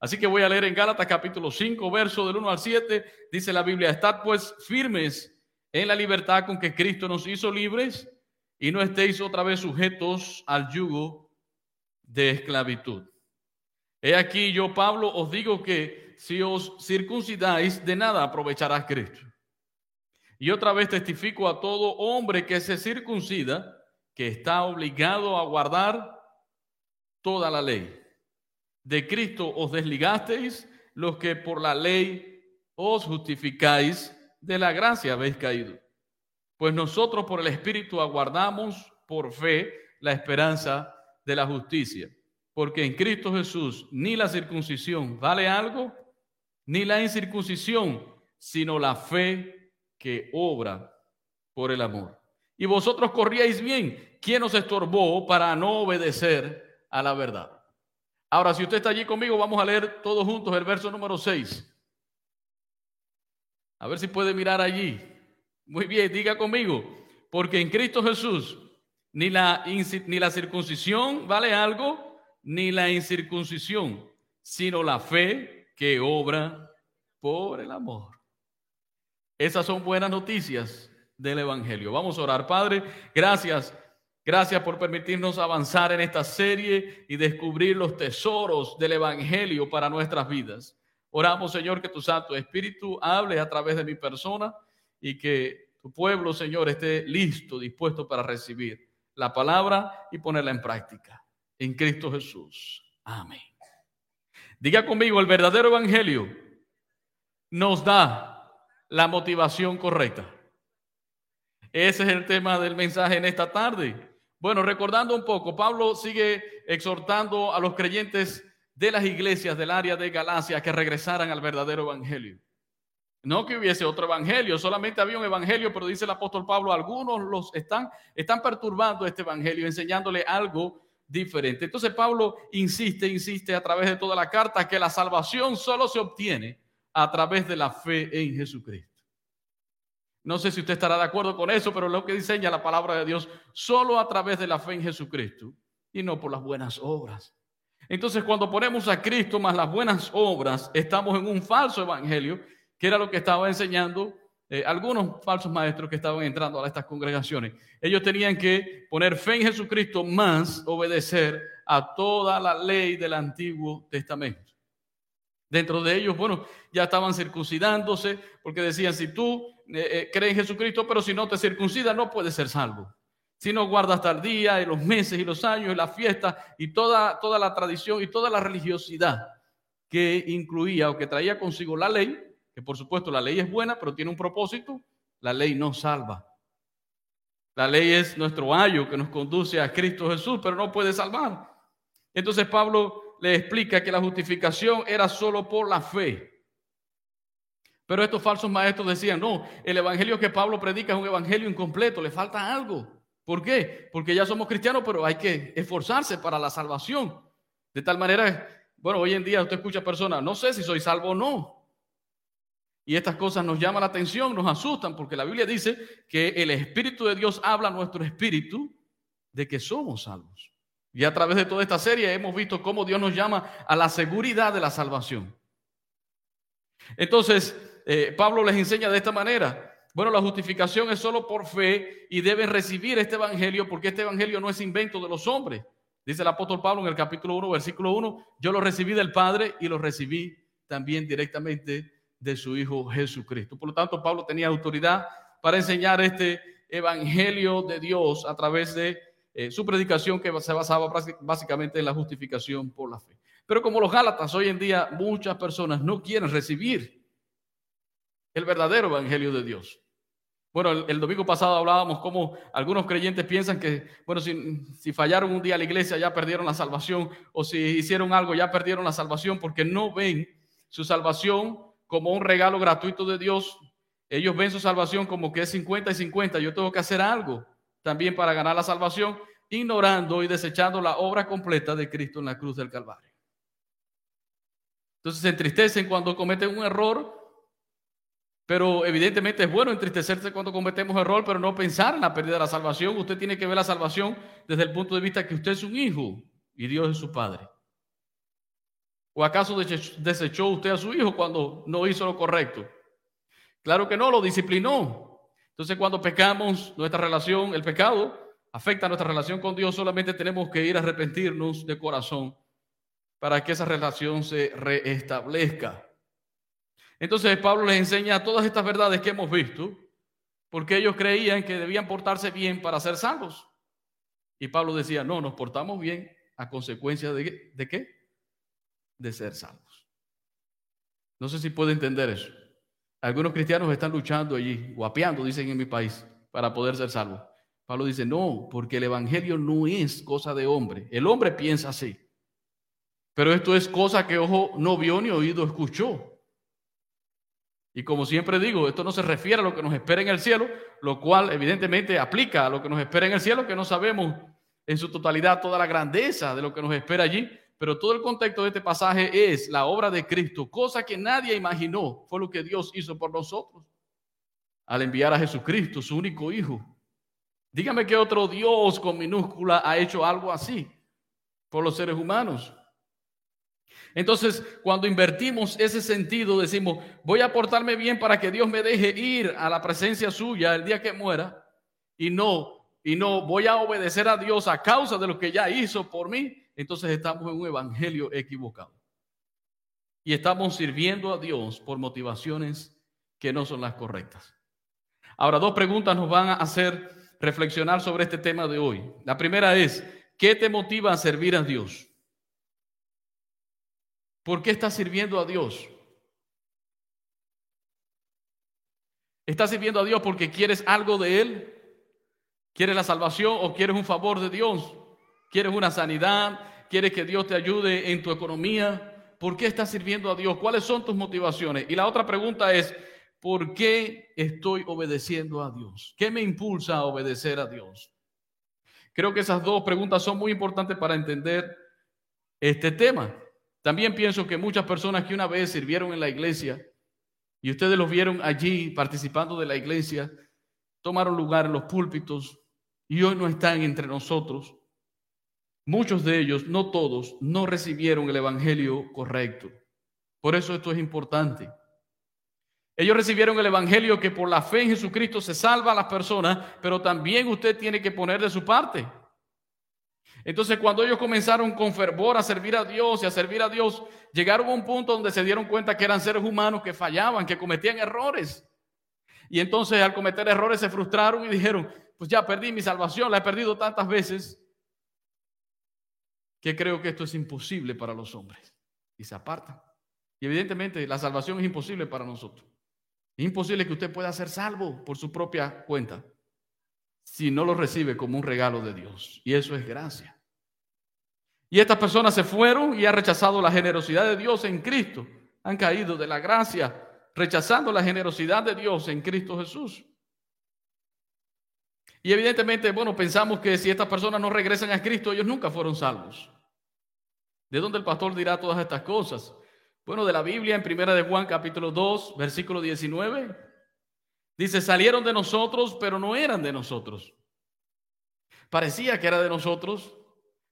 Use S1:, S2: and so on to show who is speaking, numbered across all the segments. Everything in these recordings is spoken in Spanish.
S1: Así que voy a leer en Gálatas capítulo 5, verso del 1 al 7. Dice la Biblia, estad pues firmes en la libertad con que Cristo nos hizo libres y no estéis otra vez sujetos al yugo de esclavitud. He aquí yo, Pablo, os digo que si os circuncidáis, de nada aprovechará Cristo. Y otra vez testifico a todo hombre que se circuncida, que está obligado a guardar toda la ley. De Cristo os desligasteis los que por la ley os justificáis, de la gracia habéis caído. Pues nosotros por el Espíritu aguardamos por fe la esperanza de la justicia. Porque en Cristo Jesús ni la circuncisión vale algo, ni la incircuncisión, sino la fe que obra por el amor. Y vosotros corríais bien. ¿Quién os estorbó para no obedecer a la verdad? Ahora, si usted está allí conmigo, vamos a leer todos juntos el verso número 6. A ver si puede mirar allí. Muy bien, diga conmigo, porque en Cristo Jesús ni la, ni la circuncisión vale algo, ni la incircuncisión, sino la fe que obra por el amor. Esas son buenas noticias del Evangelio. Vamos a orar, Padre. Gracias Gracias por permitirnos avanzar en esta serie y descubrir los tesoros del Evangelio para nuestras vidas. Oramos, Señor, que tu Santo Espíritu hable a través de mi persona y que tu pueblo, Señor, esté listo, dispuesto para recibir la palabra y ponerla en práctica. En Cristo Jesús. Amén. Diga conmigo, el verdadero Evangelio nos da la motivación correcta. Ese es el tema del mensaje en esta tarde. Bueno, recordando un poco, Pablo sigue exhortando a los creyentes de las iglesias del área de Galacia que regresaran al verdadero evangelio. No que hubiese otro evangelio, solamente había un evangelio, pero dice el apóstol Pablo, algunos los están, están perturbando este evangelio, enseñándole algo diferente. Entonces Pablo insiste, insiste a través de toda la carta que la salvación solo se obtiene a través de la fe en Jesucristo. No sé si usted estará de acuerdo con eso, pero lo que enseña la palabra de Dios, solo a través de la fe en Jesucristo y no por las buenas obras. Entonces, cuando ponemos a Cristo más las buenas obras, estamos en un falso evangelio, que era lo que estaba enseñando eh, algunos falsos maestros que estaban entrando a estas congregaciones. Ellos tenían que poner fe en Jesucristo más obedecer a toda la ley del Antiguo Testamento. Dentro de ellos, bueno, ya estaban circuncidándose porque decían, si tú eh, eh, crees en Jesucristo, pero si no te circuncidas no puedes ser salvo. Si no guardas hasta el día y los meses y los años y la fiesta y toda, toda la tradición y toda la religiosidad que incluía o que traía consigo la ley, que por supuesto la ley es buena, pero tiene un propósito, la ley no salva. La ley es nuestro ayo que nos conduce a Cristo Jesús, pero no puede salvar. Entonces Pablo le explica que la justificación era solo por la fe. Pero estos falsos maestros decían, no, el evangelio que Pablo predica es un evangelio incompleto, le falta algo. ¿Por qué? Porque ya somos cristianos, pero hay que esforzarse para la salvación. De tal manera, bueno, hoy en día usted escucha personas, no sé si soy salvo o no. Y estas cosas nos llaman la atención, nos asustan, porque la Biblia dice que el Espíritu de Dios habla a nuestro espíritu de que somos salvos. Y a través de toda esta serie hemos visto cómo Dios nos llama a la seguridad de la salvación. Entonces, eh, Pablo les enseña de esta manera. Bueno, la justificación es solo por fe y deben recibir este evangelio porque este evangelio no es invento de los hombres. Dice el apóstol Pablo en el capítulo 1, versículo 1, yo lo recibí del Padre y lo recibí también directamente de su Hijo Jesucristo. Por lo tanto, Pablo tenía autoridad para enseñar este evangelio de Dios a través de eh, su predicación que se basaba básicamente en la justificación por la fe. Pero como los Gálatas, hoy en día muchas personas no quieren recibir el verdadero evangelio de Dios. Bueno, el, domingo pasado hablábamos cómo algunos creyentes piensan que, bueno, si, si, fallaron un día a la iglesia ya perdieron la salvación, o si hicieron algo ya perdieron la salvación, porque no ven su salvación como un regalo gratuito de Dios. Ellos ven su salvación como que es 50 y 50, yo tengo que hacer algo también para ganar la salvación, ignorando y desechando la obra completa de Cristo en la cruz del Calvario. Entonces se entristecen cuando cometen un error, pero evidentemente es bueno entristecerse cuando cometemos error, pero no pensar en la pérdida de la salvación. Usted tiene que ver la salvación desde el punto de vista que usted es un hijo y Dios es su padre. ¿O acaso desechó usted a su hijo cuando no hizo lo correcto? Claro que no, lo disciplinó. Entonces cuando pecamos, nuestra relación, el pecado afecta nuestra relación con Dios, solamente tenemos que ir a arrepentirnos de corazón para que esa relación se reestablezca. Entonces Pablo les enseña todas estas verdades que hemos visto, porque ellos creían que debían portarse bien para ser salvos. Y Pablo decía, no, nos portamos bien a consecuencia de, ¿de qué? De ser salvos. No sé si puede entender eso. Algunos cristianos están luchando allí, guapeando, dicen en mi país, para poder ser salvos. Pablo dice, no, porque el Evangelio no es cosa de hombre. El hombre piensa así. Pero esto es cosa que ojo no vio ni oído escuchó. Y como siempre digo, esto no se refiere a lo que nos espera en el cielo, lo cual evidentemente aplica a lo que nos espera en el cielo, que no sabemos en su totalidad toda la grandeza de lo que nos espera allí, pero todo el contexto de este pasaje es la obra de Cristo, cosa que nadie imaginó, fue lo que Dios hizo por nosotros al enviar a Jesucristo, su único Hijo. Dígame qué otro Dios con minúscula ha hecho algo así por los seres humanos. Entonces, cuando invertimos ese sentido, decimos, voy a portarme bien para que Dios me deje ir a la presencia suya el día que muera, y no, y no voy a obedecer a Dios a causa de lo que ya hizo por mí, entonces estamos en un evangelio equivocado. Y estamos sirviendo a Dios por motivaciones que no son las correctas. Ahora, dos preguntas nos van a hacer reflexionar sobre este tema de hoy. La primera es, ¿qué te motiva a servir a Dios? ¿Por qué estás sirviendo a Dios? ¿Estás sirviendo a Dios porque quieres algo de Él? ¿Quieres la salvación o quieres un favor de Dios? ¿Quieres una sanidad? ¿Quieres que Dios te ayude en tu economía? ¿Por qué estás sirviendo a Dios? ¿Cuáles son tus motivaciones? Y la otra pregunta es, ¿por qué estoy obedeciendo a Dios? ¿Qué me impulsa a obedecer a Dios? Creo que esas dos preguntas son muy importantes para entender este tema. También pienso que muchas personas que una vez sirvieron en la iglesia y ustedes los vieron allí participando de la iglesia, tomaron lugar en los púlpitos y hoy no están entre nosotros. Muchos de ellos, no todos, no recibieron el Evangelio correcto. Por eso esto es importante. Ellos recibieron el Evangelio que por la fe en Jesucristo se salva a las personas, pero también usted tiene que poner de su parte. Entonces, cuando ellos comenzaron con fervor a servir a Dios y a servir a Dios, llegaron a un punto donde se dieron cuenta que eran seres humanos que fallaban, que cometían errores. Y entonces, al cometer errores, se frustraron y dijeron: Pues ya perdí mi salvación, la he perdido tantas veces que creo que esto es imposible para los hombres. Y se apartan. Y evidentemente, la salvación es imposible para nosotros. Es imposible que usted pueda ser salvo por su propia cuenta si no lo recibe como un regalo de Dios. Y eso es gracia. Y estas personas se fueron y han rechazado la generosidad de Dios en Cristo. Han caído de la gracia, rechazando la generosidad de Dios en Cristo Jesús. Y evidentemente, bueno, pensamos que si estas personas no regresan a Cristo, ellos nunca fueron salvos. ¿De dónde el pastor dirá todas estas cosas? Bueno, de la Biblia en Primera de Juan capítulo 2, versículo 19. Dice, salieron de nosotros, pero no eran de nosotros. Parecía que era de nosotros.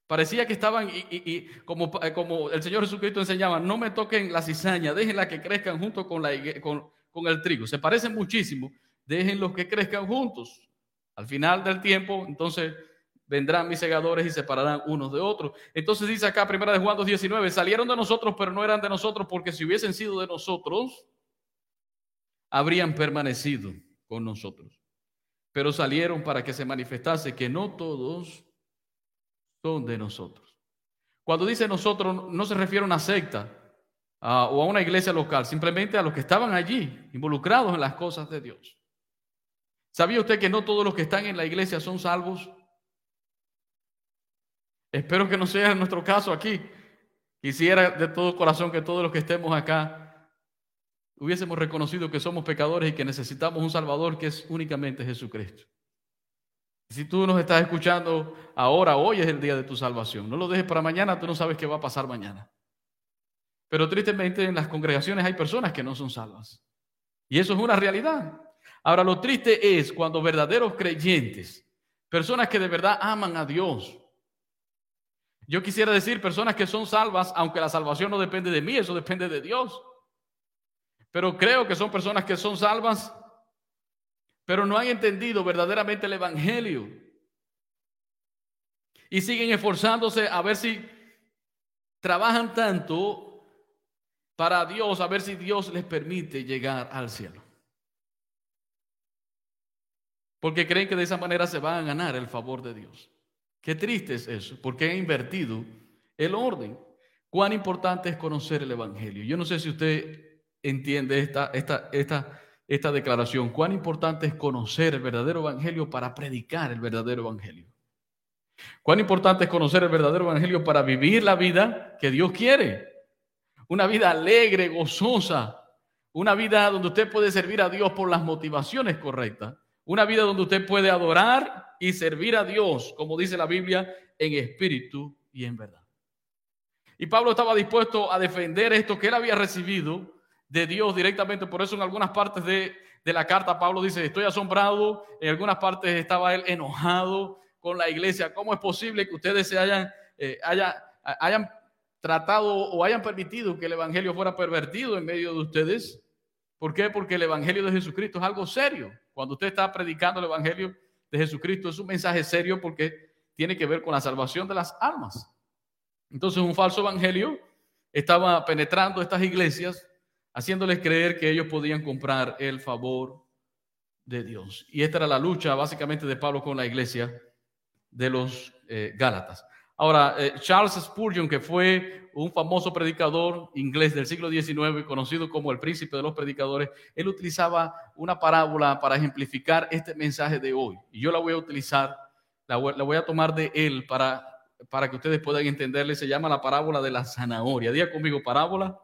S1: Parecía que estaban, y, como, eh, como, el Señor Jesucristo enseñaba, no me toquen la cizaña, déjenla que crezcan junto con, la, con, con el trigo. Se parecen muchísimo, déjenlos que crezcan juntos. Al final del tiempo, entonces vendrán mis segadores y separarán unos de otros. Entonces dice acá, primera de Juan 2.19, salieron de nosotros, pero no eran de nosotros, porque si hubiesen sido de nosotros, habrían permanecido con nosotros. Pero salieron para que se manifestase que no todos son de nosotros. Cuando dice nosotros, no se refiere a una secta o a una iglesia local, simplemente a los que estaban allí, involucrados en las cosas de Dios. ¿Sabía usted que no todos los que están en la iglesia son salvos? Espero que no sea nuestro caso aquí. Quisiera de todo corazón que todos los que estemos acá hubiésemos reconocido que somos pecadores y que necesitamos un Salvador que es únicamente Jesucristo. Si tú nos estás escuchando ahora, hoy es el día de tu salvación. No lo dejes para mañana, tú no sabes qué va a pasar mañana. Pero tristemente en las congregaciones hay personas que no son salvas. Y eso es una realidad. Ahora, lo triste es cuando verdaderos creyentes, personas que de verdad aman a Dios, Yo quisiera decir personas que son salvas, aunque la salvación no depende de mí, eso depende de Dios. Pero creo que son personas que son salvas, pero no han entendido verdaderamente el Evangelio. Y siguen esforzándose a ver si trabajan tanto para Dios, a ver si Dios les permite llegar al cielo. Porque creen que de esa manera se van a ganar el favor de Dios. Qué triste es eso, porque han invertido el orden. Cuán importante es conocer el Evangelio. Yo no sé si usted entiende esta, esta, esta, esta declaración. Cuán importante es conocer el verdadero Evangelio para predicar el verdadero Evangelio. Cuán importante es conocer el verdadero Evangelio para vivir la vida que Dios quiere. Una vida alegre, gozosa. Una vida donde usted puede servir a Dios por las motivaciones correctas. Una vida donde usted puede adorar y servir a Dios, como dice la Biblia, en espíritu y en verdad. Y Pablo estaba dispuesto a defender esto que él había recibido de Dios directamente. Por eso en algunas partes de, la carta Pablo dice, estoy asombrado. En algunas partes estaba él enojado con la iglesia. ¿Cómo es posible que ustedes se hayan, eh, hayan tratado o hayan permitido que el Evangelio fuera pervertido en medio de ustedes? ¿Por qué? Porque el Evangelio de Jesucristo es algo serio. Cuando usted está predicando el Evangelio, de Jesucristo es un mensaje serio porque tiene que ver con la salvación de las almas. Entonces un falso evangelio estaba penetrando estas iglesias, haciéndoles creer que ellos podían comprar el favor de Dios. Y esta era la lucha básicamente de Pablo con la iglesia de los eh, Gálatas. Ahora, eh, Charles Spurgeon, que fue un famoso predicador inglés del siglo XIX, conocido como el príncipe de los predicadores, él utilizaba una parábola para ejemplificar este mensaje de hoy. Y yo la voy a utilizar, la voy, a tomar de él para, para que ustedes puedan entenderle. Se llama la parábola de la zanahoria. Diga conmigo, parábola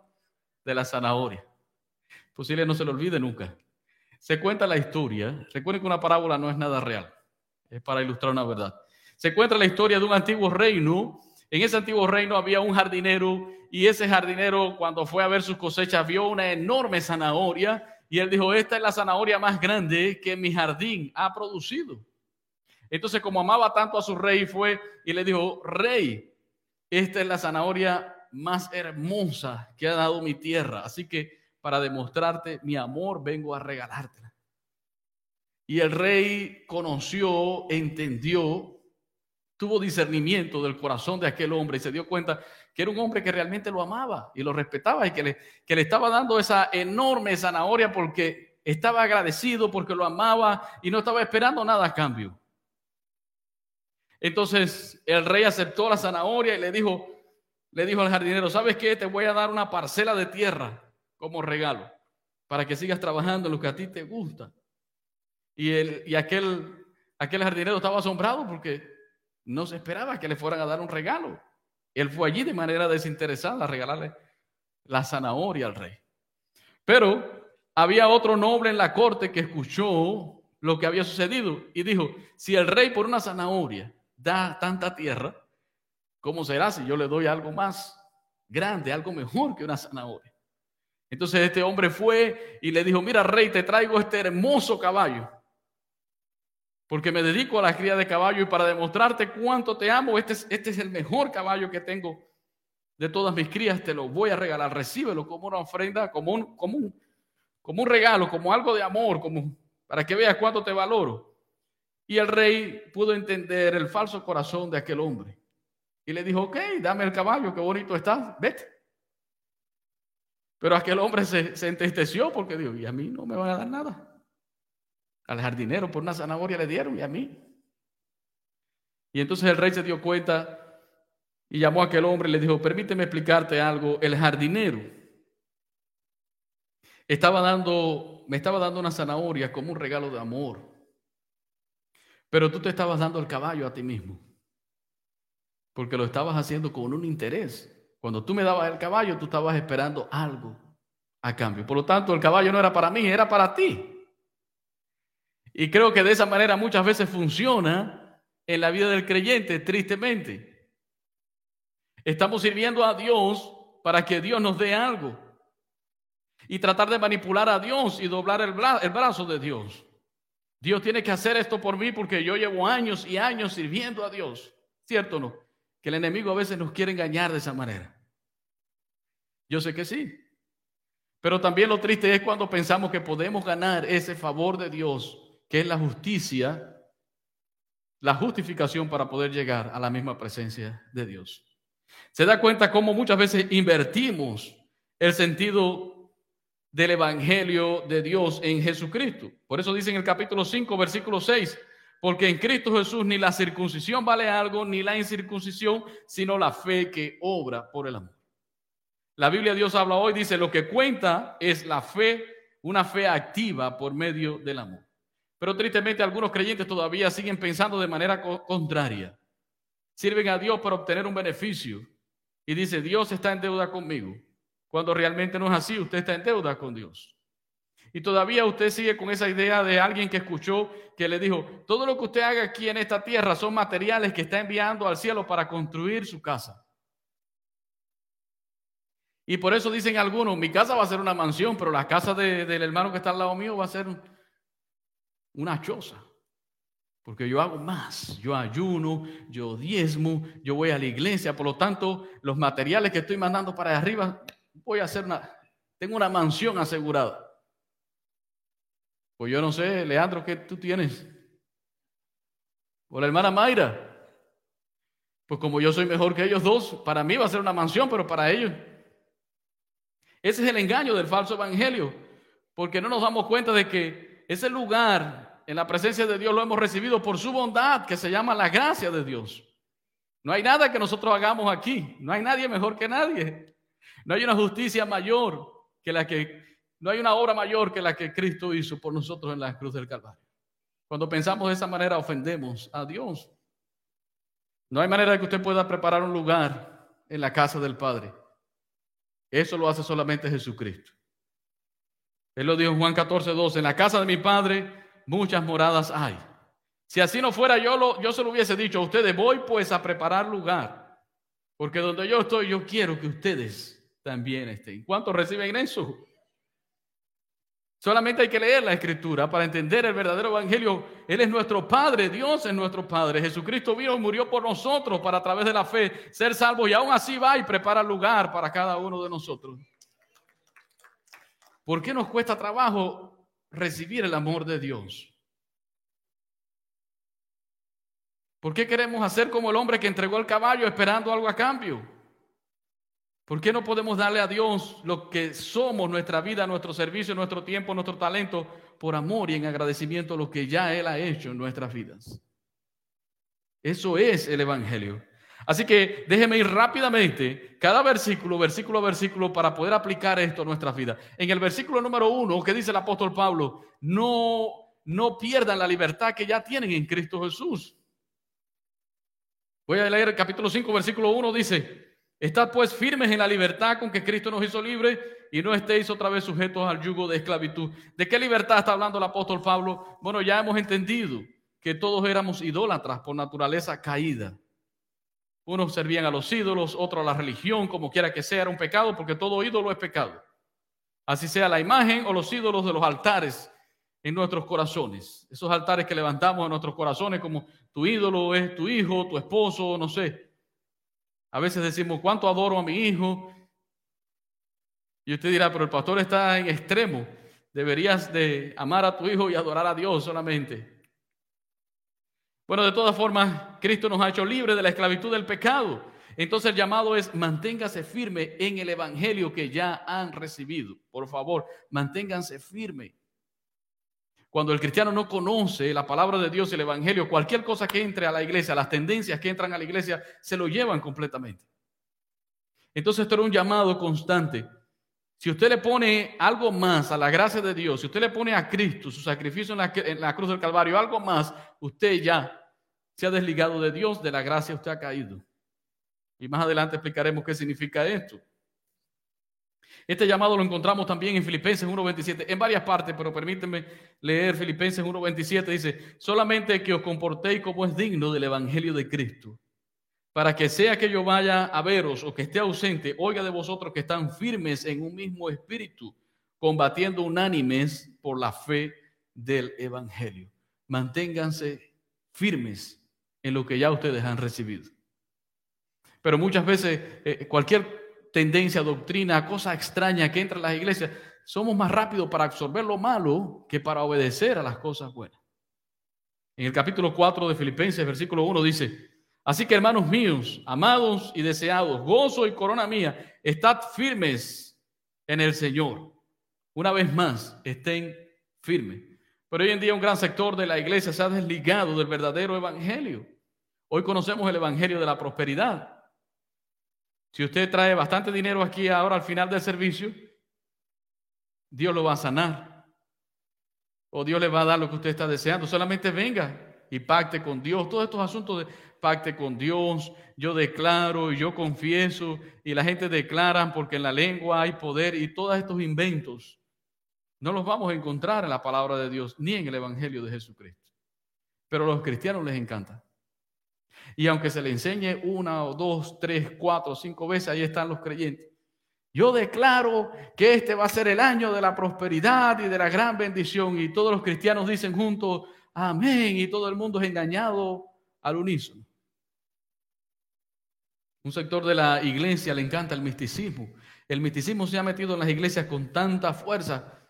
S1: de la zanahoria. Posible no se lo olvide nunca. Se cuenta la historia. Recuerden que una parábola no es nada real. Es para ilustrar una verdad. Se cuenta la historia de un antiguo reino. En ese antiguo reino había un jardinero y ese jardinero cuando fue a ver sus cosechas vio una enorme zanahoria y él dijo, esta es la zanahoria más grande que mi jardín ha producido. Entonces como amaba tanto a su rey fue y le dijo, rey, esta es la zanahoria más hermosa que ha dado mi tierra. Así que para demostrarte mi amor vengo a regalártela. Y el rey conoció, entendió tuvo discernimiento del corazón de aquel hombre y se dio cuenta que era un hombre que realmente lo amaba y lo respetaba y que le, que le estaba dando esa enorme zanahoria porque estaba agradecido, porque lo amaba y no estaba esperando nada a cambio. Entonces el rey aceptó la zanahoria y le dijo, le dijo al jardinero, ¿sabes qué? Te voy a dar una parcela de tierra como regalo para que sigas trabajando en lo que a ti te gusta. Y, el, y aquel, aquel jardinero estaba asombrado porque no se esperaba que le fueran a dar un regalo. Él fue allí de manera desinteresada a regalarle la zanahoria al rey. Pero había otro noble en la corte que escuchó lo que había sucedido y dijo, si el rey por una zanahoria da tanta tierra, ¿cómo será si yo le doy algo más grande, algo mejor que una zanahoria? Entonces este hombre fue y le dijo, mira rey, te traigo este hermoso caballo porque me dedico a la cría de caballo y para demostrarte cuánto te amo, este es, este es el mejor caballo que tengo de todas mis crías, te lo voy a regalar, recíbelo como una ofrenda, como un, como un, como un regalo, como algo de amor, como para que veas cuánto te valoro. Y el rey pudo entender el falso corazón de aquel hombre. Y le dijo, ok, dame el caballo, qué bonito está, vete. Pero aquel hombre se, se entristeció porque dijo, y a mí no me van a dar nada. Al jardinero por una zanahoria le dieron y a mí. Y entonces el rey se dio cuenta y llamó a aquel hombre y le dijo, permíteme explicarte algo. El jardinero estaba dando, me estaba dando una zanahoria como un regalo de amor. Pero tú te estabas dando el caballo a ti mismo. Porque lo estabas haciendo con un interés. Cuando tú me dabas el caballo, tú estabas esperando algo a cambio. Por lo tanto, el caballo no era para mí, era para ti. Y creo que de esa manera muchas veces funciona en la vida del creyente, tristemente. Estamos sirviendo a Dios para que Dios nos dé algo. Y tratar de manipular a Dios y doblar el, brazo de Dios. Dios tiene que hacer esto por mí porque yo llevo años y años sirviendo a Dios. ¿Cierto o no? Que el enemigo a veces nos quiere engañar de esa manera. Yo sé que sí. Pero también lo triste es cuando pensamos que podemos ganar ese favor de Dios, que es la justicia, la justificación para poder llegar a la misma presencia de Dios. Se da cuenta cómo muchas veces invertimos el sentido del Evangelio de Dios en Jesucristo. Por eso dice en el capítulo 5, versículo 6, porque en Cristo Jesús ni la circuncisión vale algo, ni la incircuncisión, sino la fe que obra por el amor. La Biblia Dios habla hoy, dice, lo que cuenta es la fe, una fe activa por medio del amor. Pero tristemente algunos creyentes todavía siguen pensando de manera contraria. Sirven a Dios para obtener un beneficio y dice, Dios está en deuda conmigo. Cuando realmente no es así, usted está en deuda con Dios. Y todavía usted sigue con esa idea de alguien que escuchó que le dijo, todo lo que usted haga aquí en esta tierra son materiales que está enviando al cielo para construir su casa. Y por eso dicen algunos, mi casa va a ser una mansión, pero la casa del hermano que está al lado mío va a ser una choza. Porque yo hago más, yo ayuno, yo diezmo, yo voy a la iglesia, por lo tanto, los materiales que estoy mandando para arriba, voy a hacer una, tengo una mansión asegurada. Pues yo no sé, Leandro, ¿qué tú tienes? O la hermana Mayra. Pues como yo soy mejor que ellos dos, para mí va a ser una mansión, pero para ellos. Ese es el engaño del falso evangelio, porque no nos damos cuenta de que ese lugar en la presencia de Dios lo hemos recibido por su bondad, que se llama la gracia de Dios. No hay nada que nosotros hagamos aquí, no hay nadie mejor que nadie. No hay una justicia mayor que la que no hay una obra mayor que la que Cristo hizo por nosotros en la cruz del Calvario. Cuando pensamos de esa manera ofendemos a Dios. No hay manera de que usted pueda preparar un lugar en la casa del Padre. Eso lo hace solamente Jesucristo. Él lo dijo en Juan 14, 12. En la casa de mi Padre muchas moradas hay. Si así no fuera, yo, lo, yo se lo hubiese dicho a ustedes, voy pues a preparar lugar. Porque donde yo estoy, yo quiero que ustedes también estén. ¿Cuántos reciben eso? Solamente hay que leer la escritura para entender el verdadero evangelio. Él es nuestro Padre, Dios es nuestro Padre. Jesucristo vino y murió por nosotros para a través de la fe ser salvo y aún así va y prepara lugar para cada uno de nosotros. ¿Por qué nos cuesta trabajo recibir el amor de Dios? ¿Por qué queremos hacer como el hombre que entregó el caballo esperando algo a cambio? ¿Por qué no podemos darle a Dios lo que somos, nuestra vida, nuestro servicio, nuestro tiempo, nuestro talento, por amor y en agradecimiento a lo que ya Él ha hecho en nuestras vidas? Eso es el Evangelio. Así que déjeme ir rápidamente, cada versículo, versículo a versículo, para poder aplicar esto a nuestras vidas. En el versículo número uno, que dice el apóstol Pablo, no, no pierdan la libertad que ya tienen en Cristo Jesús. Voy a leer el capítulo 5, versículo 1, dice, Estad pues firmes en la libertad con que Cristo nos hizo libres y no estéis otra vez sujetos al yugo de esclavitud. ¿De qué libertad está hablando el apóstol Pablo? Bueno, ya hemos entendido que todos éramos idólatras por naturaleza caída. Unos servían a los ídolos, otros a la religión, como quiera que sea, era un pecado porque todo ídolo es pecado. Así sea la imagen o los ídolos de los altares en nuestros corazones. Esos altares que levantamos en nuestros corazones como tu ídolo es tu hijo, tu esposo, no sé, a veces decimos, ¿cuánto adoro a mi hijo? Y usted dirá, pero el pastor está en extremo. Deberías de amar a tu hijo y adorar a Dios solamente. Bueno, de todas formas, Cristo nos ha hecho libre de la esclavitud del pecado. Entonces el llamado es manténgase firme en el evangelio que ya han recibido. Por favor, manténganse firme. Cuando el cristiano no conoce la palabra de Dios el Evangelio, cualquier cosa que entre a la iglesia, las tendencias que entran a la iglesia, se lo llevan completamente. Entonces esto era un llamado constante. Si usted le pone algo más a la gracia de Dios, si usted le pone a Cristo, su sacrificio en la, en la cruz del Calvario, algo más, usted ya se ha desligado de Dios, de la gracia usted ha caído. Y más adelante explicaremos qué significa esto. Este llamado lo encontramos también en Filipenses 1.27, en varias partes, pero permítanme leer Filipenses 1.27. Dice, solamente que os comportéis como es digno del Evangelio de Cristo, para que sea que yo vaya a veros o que esté ausente, oiga de vosotros que están firmes en un mismo espíritu, combatiendo unánimes por la fe del Evangelio. Manténganse firmes en lo que ya ustedes han recibido. Pero muchas veces eh, cualquier tendencia, doctrina, cosa extraña que entra en las iglesias, somos más rápidos para absorber lo malo que para obedecer a las cosas buenas. En el capítulo 4 de Filipenses, versículo 1 dice, así que hermanos míos, amados y deseados, gozo y corona mía, estad firmes en el Señor. Una vez más, estén firmes. Pero hoy en día un gran sector de la iglesia se ha desligado del verdadero evangelio. Hoy conocemos el evangelio de la prosperidad. Si usted trae bastante dinero aquí ahora al final del servicio, Dios lo va a sanar. O Dios le va a dar lo que usted está deseando. Solamente venga y pacte con Dios. Todos estos asuntos de pacte con Dios, yo declaro y yo confieso y la gente declara porque en la lengua hay poder y todos estos inventos no los vamos a encontrar en la palabra de Dios ni en el Evangelio de Jesucristo. Pero a los cristianos les encanta. Y aunque se le enseñe una o dos, tres, cuatro, cinco veces, ahí están los creyentes. Yo declaro que este va a ser el año de la prosperidad y de la gran bendición. Y todos los cristianos dicen juntos, amén. Y todo el mundo es engañado al unísono. Un sector de la iglesia le encanta el misticismo. El misticismo se ha metido en las iglesias con tanta fuerza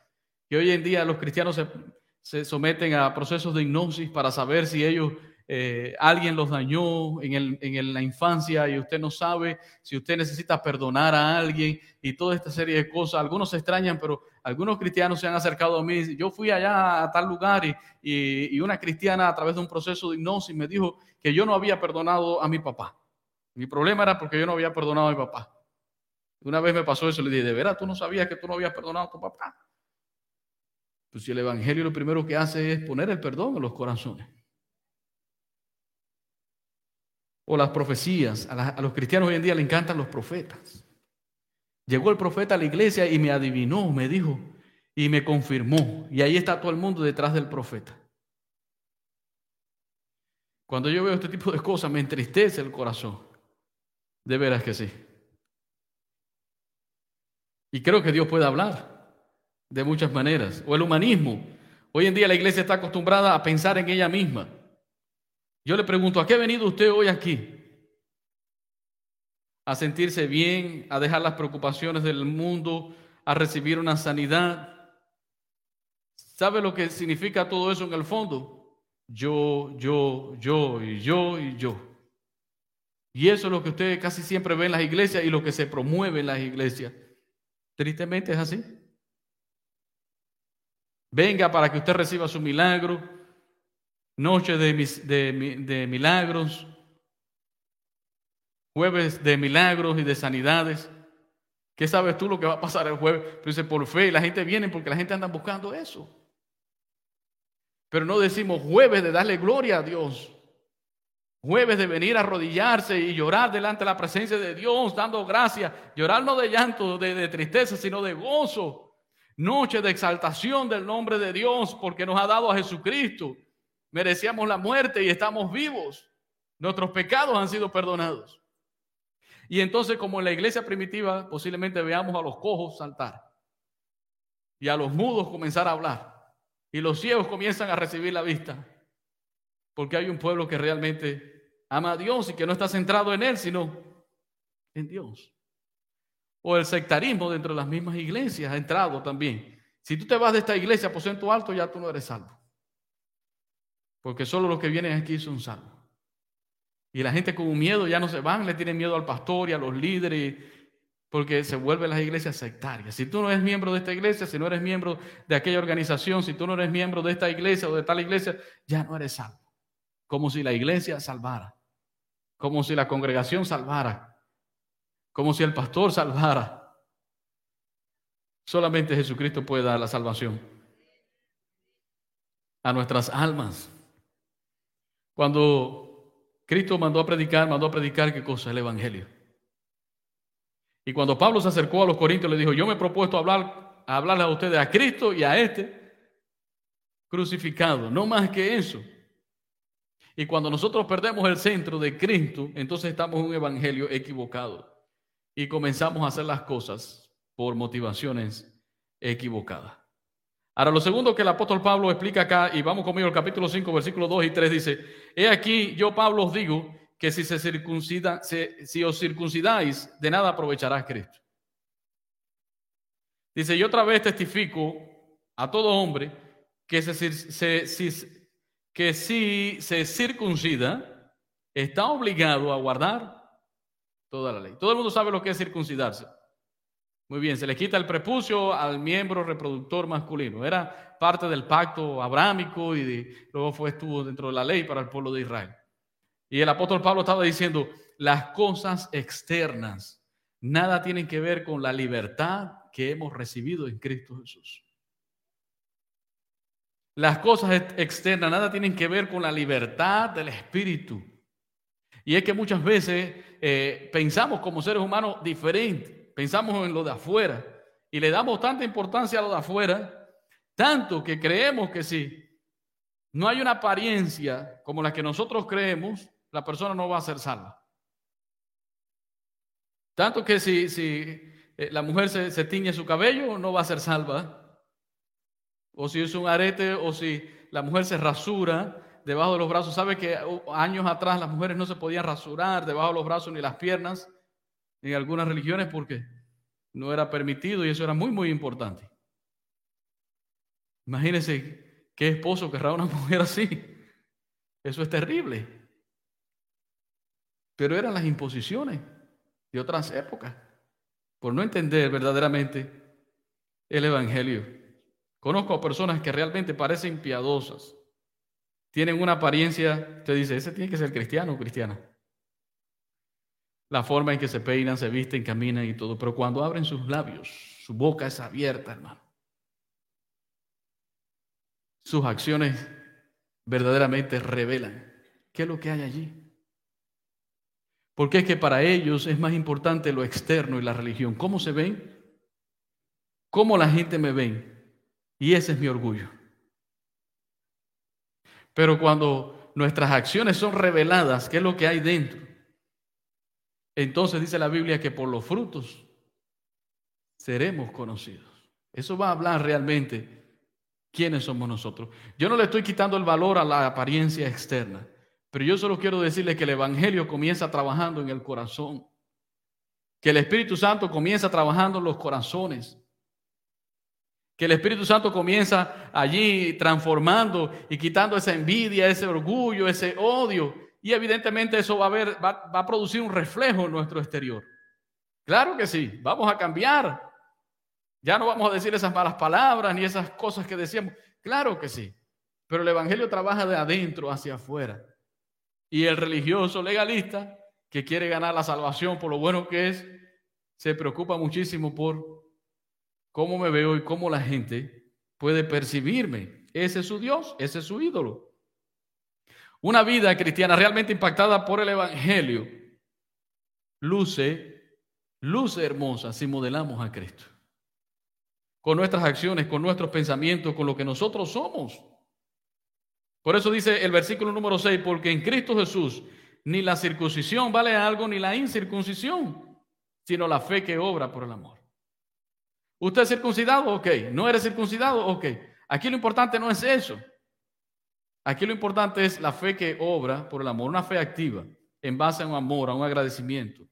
S1: que hoy en día los cristianos se, someten a procesos de hipnosis para saber si ellos, eh, alguien los dañó en, la infancia y usted no sabe si usted necesita perdonar a alguien y toda esta serie de cosas. Algunos se extrañan, pero algunos cristianos se han acercado a mí. Yo fui allá a tal lugar y, y una cristiana a través de un proceso de hipnosis me dijo que yo no había perdonado a mi papá. Mi problema era porque yo no había perdonado a mi papá. Una vez me pasó eso, le dije, ¿de veras tú no sabías que tú no habías perdonado a tu papá? Pues si el Evangelio lo primero que hace es poner el perdón en los corazones. O las profecías. A, los cristianos hoy en día le encantan los profetas. Llegó el profeta a la iglesia y me adivinó, me dijo, y me confirmó. Y ahí está todo el mundo detrás del profeta. Cuando yo veo este tipo de cosas me entristece el corazón. De veras que sí. Y creo que Dios puede hablar de muchas maneras. O el humanismo. Hoy en día la iglesia está acostumbrada a pensar en ella misma. Yo le pregunto, ¿a qué ha venido usted hoy aquí? A sentirse bien, a dejar las preocupaciones del mundo, a recibir una sanidad. ¿Sabe lo que significa todo eso en el fondo? Yo, yo, yo y yo y yo. Y eso es lo que usted casi siempre ve en las iglesias y lo que se promueve en las iglesias. Tristemente es así. Venga para que usted reciba su milagro. Noche de, de, milagros. Jueves de milagros y de sanidades. ¿Qué sabes tú lo que va a pasar el jueves? Pero dice, por fe, la gente viene porque la gente anda buscando eso. Pero no decimos jueves de darle gloria a Dios. Jueves de venir a arrodillarse y llorar delante de la presencia de Dios, dando gracias. Llorar no de llanto, de tristeza, sino de gozo noche de exaltación del nombre de Dios porque nos ha dado a Jesucristo. Merecíamos la muerte y estamos vivos. Nuestros pecados han sido perdonados. Y entonces, como en la iglesia primitiva, posiblemente veamos a los cojos saltar y a los mudos comenzar a hablar y los ciegos comienzan a recibir la vista. Porque hay un pueblo que realmente ama a Dios y que no está centrado en Él, sino en Dios o el sectarismo dentro de las mismas iglesias ha entrado también. Si tú te vas de esta iglesia aposento alto, ya tú no eres salvo. Porque solo los que vienen aquí son salvos. Y la gente con miedo ya no se van, le tienen miedo al pastor y a los líderes, porque se vuelven las iglesias sectarias. Si tú no eres miembro de esta iglesia, si no eres miembro de aquella organización, si tú no eres miembro de esta iglesia o de tal iglesia, ya no eres salvo. Como si la iglesia salvara, como si la congregación salvara como si el pastor salvara. Solamente Jesucristo puede dar la salvación a nuestras almas. Cuando Cristo mandó a predicar, mandó a predicar qué cosa? El Evangelio. Y cuando Pablo se acercó a los corintios, le dijo, yo me he propuesto hablar, a hablarles a ustedes, a Cristo y a este crucificado, no más que eso. Y cuando nosotros perdemos el centro de Cristo, entonces estamos en un evangelio equivocado y comenzamos a hacer las cosas por motivaciones equivocadas. Ahora, lo segundo que el apóstol Pablo explica acá, y vamos conmigo al capítulo 5, versículos 2 y 3, dice, He aquí, yo Pablo os digo, que si se circuncida, si os circuncidáis, de nada aprovechará Cristo. Dice, yo otra vez testifico a todo hombre que, se, que si se circuncida, está obligado a guardar toda la ley. Todo el mundo sabe lo que es circuncidarse. Muy bien, se le quita el prepucio al miembro reproductor masculino. Era parte del pacto abrámico y luego fue estuvo dentro de la ley para el pueblo de Israel. Y el apóstol Pablo estaba diciendo, las cosas externas nada tienen que ver con la libertad que hemos recibido en Cristo Jesús. Las cosas externas nada tienen que ver con la libertad del espíritu. Y es que muchas veces eh, pensamos como seres humanos diferentes, pensamos en lo de afuera y le damos tanta importancia a lo de afuera, tanto que creemos que si no hay una apariencia como la que nosotros creemos, la persona no va a ser salva. Tanto que si, si eh, la mujer se, tiñe su cabello, no va a ser salva. O si es un arete, o si la mujer se rasura debajo de los brazos. ¿Sabe que uh, años atrás las mujeres no se podían rasurar debajo de los brazos ni las piernas en algunas religiones porque no era permitido y eso era muy, muy importante? Imagínense qué esposo querrá una mujer así. Eso es terrible. Pero eran las imposiciones de otras épocas por no entender verdaderamente el Evangelio. Conozco a personas que realmente parecen piadosas, tienen una apariencia, usted dice, ese tiene que ser cristiano o cristiana. La forma en que se peinan, se visten, caminan y todo, pero cuando abren sus labios, su boca es abierta, hermano. Sus acciones verdaderamente revelan qué es lo que hay allí. Porque es que para ellos es más importante lo externo y la religión. ¿Cómo se ven? ¿Cómo la gente me ve? Y ese es mi orgullo. Pero cuando nuestras acciones son reveladas, ¿qué es lo que hay dentro? Entonces dice la Biblia que por los frutos seremos conocidos. Eso va a hablar realmente quiénes somos nosotros. Yo no le estoy quitando el valor a la apariencia externa. Pero yo solo quiero decirle que el Evangelio comienza trabajando en el corazón. Que el Espíritu Santo comienza trabajando en los corazones. Que el Espíritu Santo comienza allí transformando y quitando esa envidia, ese orgullo, ese odio. Y evidentemente eso va a, ver, va, va a producir un reflejo en nuestro exterior. Claro que sí, vamos a cambiar. Ya no vamos a decir esas malas palabras ni esas cosas que decíamos. Claro que sí. Pero el Evangelio trabaja de adentro hacia afuera. Y el religioso legalista que quiere ganar la salvación por lo bueno que es, se preocupa muchísimo por cómo me veo y cómo la gente puede percibirme. Ese es su Dios, ese es su ídolo. Una vida cristiana realmente impactada por el Evangelio luce, luce hermosa si modelamos a Cristo. Con nuestras acciones, con nuestros pensamientos, con lo que nosotros somos. Por eso dice el versículo número 6, porque en Cristo Jesús ni la circuncisión vale algo, ni la incircuncisión, sino la fe que obra por el amor. ¿Usted es circuncidado? Ok. ¿No eres circuncidado? Ok. Aquí lo importante no es eso. Aquí lo importante es la fe que obra por el amor, una fe activa, en base a un amor, a un agradecimiento.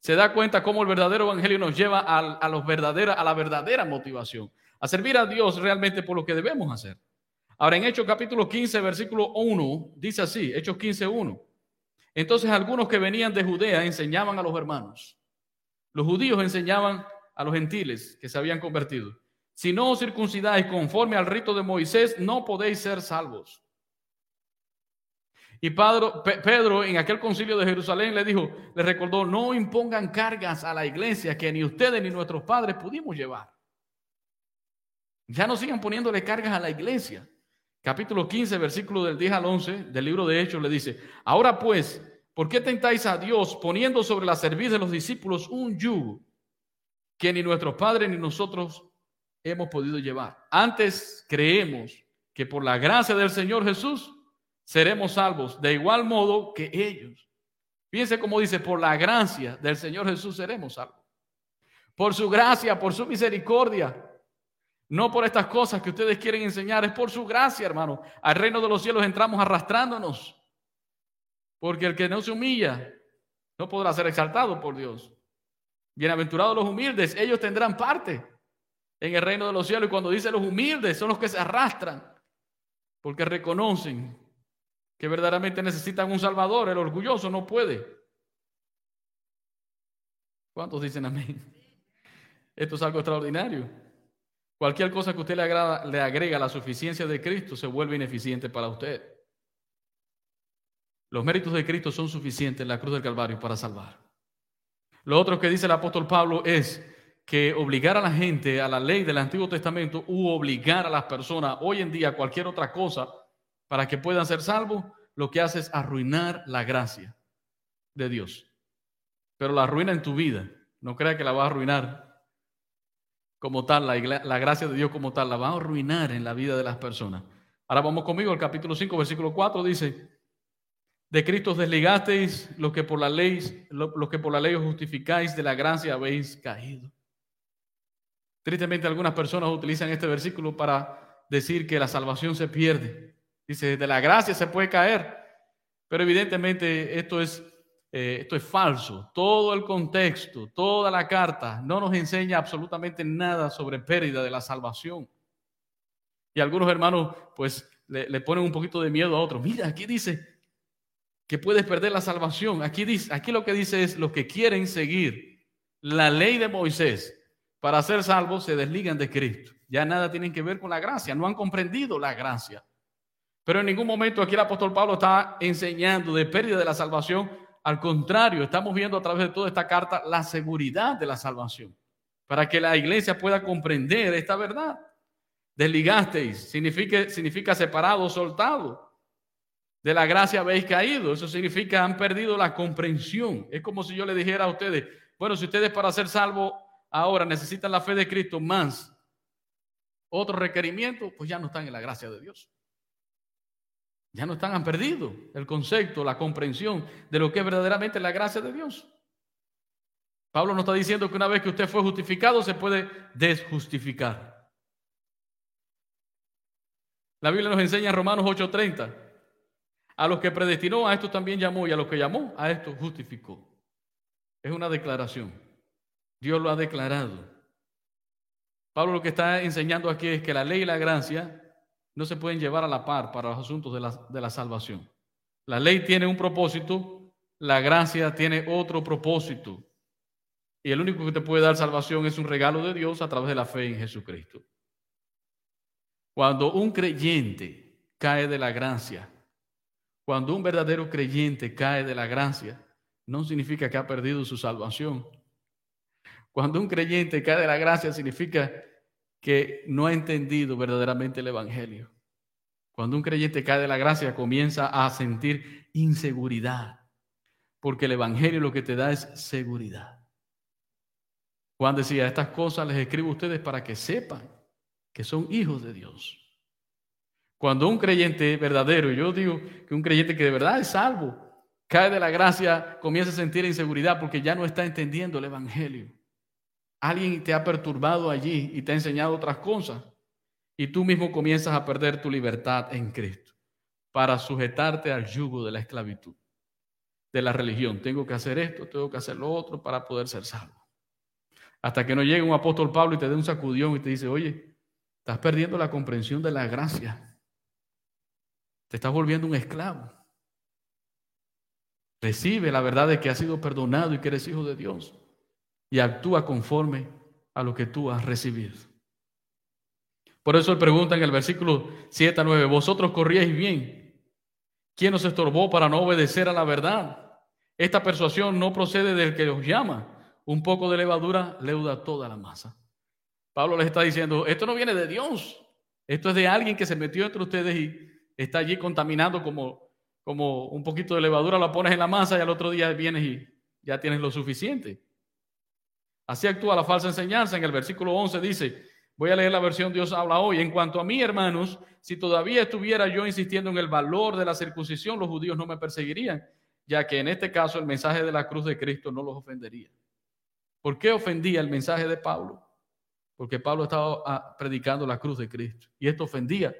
S1: Se da cuenta cómo el verdadero evangelio nos lleva a, los a la verdadera motivación, a servir a Dios realmente por lo que debemos hacer. Ahora, en Hechos capítulo 15, versículo 1, dice así, Hechos 15, 1. Entonces algunos que venían de Judea enseñaban a los hermanos. Los judíos enseñaban a los gentiles que se habían convertido. Si no os circuncidáis conforme al rito de Moisés, no podéis ser salvos. Y Pedro, Pedro, en aquel concilio de Jerusalén le dijo, le recordó, no impongan cargas a la iglesia que ni ustedes ni nuestros padres pudimos llevar. Ya no sigan poniéndole cargas a la iglesia capítulo 15, versículo del 10 al 11 del libro de Hechos, le dice, ahora pues, ¿por qué tentáis a Dios poniendo sobre la cerviz de los discípulos un yugo que ni nuestros padres ni nosotros hemos podido llevar? Antes creemos que por la gracia del Señor Jesús seremos salvos de igual modo que ellos. Fíjense cómo dice, por la gracia del Señor Jesús seremos salvos. Por su gracia, por su misericordia, no por estas cosas que ustedes quieren enseñar, es por su gracia, hermano. Al reino de los cielos entramos arrastrándonos. Porque el que no se humilla no podrá ser exaltado por Dios. Bienaventurados los humildes, ellos tendrán parte en el reino de los cielos. Y cuando dice los humildes, son los que se arrastran, porque reconocen que verdaderamente necesitan un Salvador. El orgulloso no puede. ¿Cuántos dicen amén? Esto es algo extraordinario. Cualquier cosa que usted le, agrada, le agrega la suficiencia de Cristo se vuelve ineficiente para usted. Los méritos de Cristo son suficientes en la cruz del Calvario para salvar. Lo otro que dice el apóstol Pablo es que obligar a la gente a la ley del Antiguo Testamento u obligar a las personas hoy en día a cualquier otra cosa para que puedan ser salvos, lo que hace es arruinar la gracia de Dios. Pero la arruina en tu vida. No crea que la va a arruinar como tal, la, gracia de Dios como tal, la va a arruinar en la vida de las personas. Ahora vamos conmigo al capítulo 5, versículo 4, dice, de Cristo desligasteis lo que por la ley, lo, que por la ley os justificáis, de la gracia habéis caído. Tristemente algunas personas utilizan este versículo para decir que la salvación se pierde. Dice, de la gracia se puede caer, pero evidentemente esto es, eh, esto es falso. Todo el contexto, toda la carta no nos enseña absolutamente nada sobre pérdida de la salvación. Y algunos hermanos pues le, le ponen un poquito de miedo a otros. Mira, aquí dice, que puedes perder la salvación. Aquí, dice, aquí lo que dice es, los que quieren seguir la ley de Moisés para ser salvos se desligan de Cristo. Ya nada tienen que ver con la gracia, no han comprendido la gracia. Pero en ningún momento aquí el apóstol Pablo está enseñando de pérdida de la salvación. Al contrario, estamos viendo a través de toda esta carta la seguridad de la salvación. Para que la iglesia pueda comprender esta verdad. Desligasteis significa, significa separado, soltado de la gracia habéis caído. Eso significa han perdido la comprensión. Es como si yo le dijera a ustedes, bueno, si ustedes para ser salvos ahora necesitan la fe de Cristo más otro requerimiento, pues ya no están en la gracia de Dios. Ya no están, han perdido el concepto, la comprensión de lo que es verdaderamente la gracia de Dios. Pablo nos está diciendo que una vez que usted fue justificado se puede desjustificar. La Biblia nos enseña en Romanos 8:30 a los que predestinó, a esto también llamó, y a los que llamó, a esto justificó. Es una declaración. Dios lo ha declarado. Pablo lo que está enseñando aquí es que la ley y la gracia no se pueden llevar a la par para los asuntos de la, de la salvación. La ley tiene un propósito, la gracia tiene otro propósito. Y el único que te puede dar salvación es un regalo de Dios a través de la fe en Jesucristo. Cuando un creyente cae de la gracia, cuando un verdadero creyente cae de la gracia, no significa que ha perdido su salvación. Cuando un creyente cae de la gracia, significa que no ha entendido verdaderamente el Evangelio. Cuando un creyente cae de la gracia, comienza a sentir inseguridad, porque el Evangelio lo que te da es seguridad. Juan decía, estas cosas les escribo a ustedes para que sepan que son hijos de Dios. Cuando un creyente verdadero, yo digo que un creyente que de verdad es salvo, cae de la gracia, comienza a sentir inseguridad porque ya no está entendiendo el Evangelio. Alguien te ha perturbado allí y te ha enseñado otras cosas. Y tú mismo comienzas a perder tu libertad en Cristo para sujetarte al yugo de la esclavitud, de la religión. Tengo que hacer esto, tengo que hacer lo otro para poder ser salvo. Hasta que no llegue un apóstol Pablo y te dé un sacudión y te dice, oye, estás perdiendo la comprensión de la gracia. Te estás volviendo un esclavo. Recibe la verdad de que has sido perdonado y que eres hijo de Dios. Y actúa conforme a lo que tú has recibido. Por eso él pregunta en el versículo 7 a 9, vosotros corríais bien. ¿Quién os estorbó para no obedecer a la verdad? Esta persuasión no procede del que os llama. Un poco de levadura leuda toda la masa. Pablo les está diciendo, esto no viene de Dios. Esto es de alguien que se metió entre ustedes y está allí contaminando como, como un poquito de levadura, la pones en la masa y al otro día vienes y ya tienes lo suficiente. Así actúa la falsa enseñanza. En el versículo 11 dice, voy a leer la versión Dios habla hoy. En cuanto a mí, hermanos, si todavía estuviera yo insistiendo en el valor de la circuncisión, los judíos no me perseguirían, ya que en este caso el mensaje de la cruz de Cristo no los ofendería. ¿Por qué ofendía el mensaje de Pablo? Porque Pablo estaba ah, predicando la cruz de Cristo y esto ofendía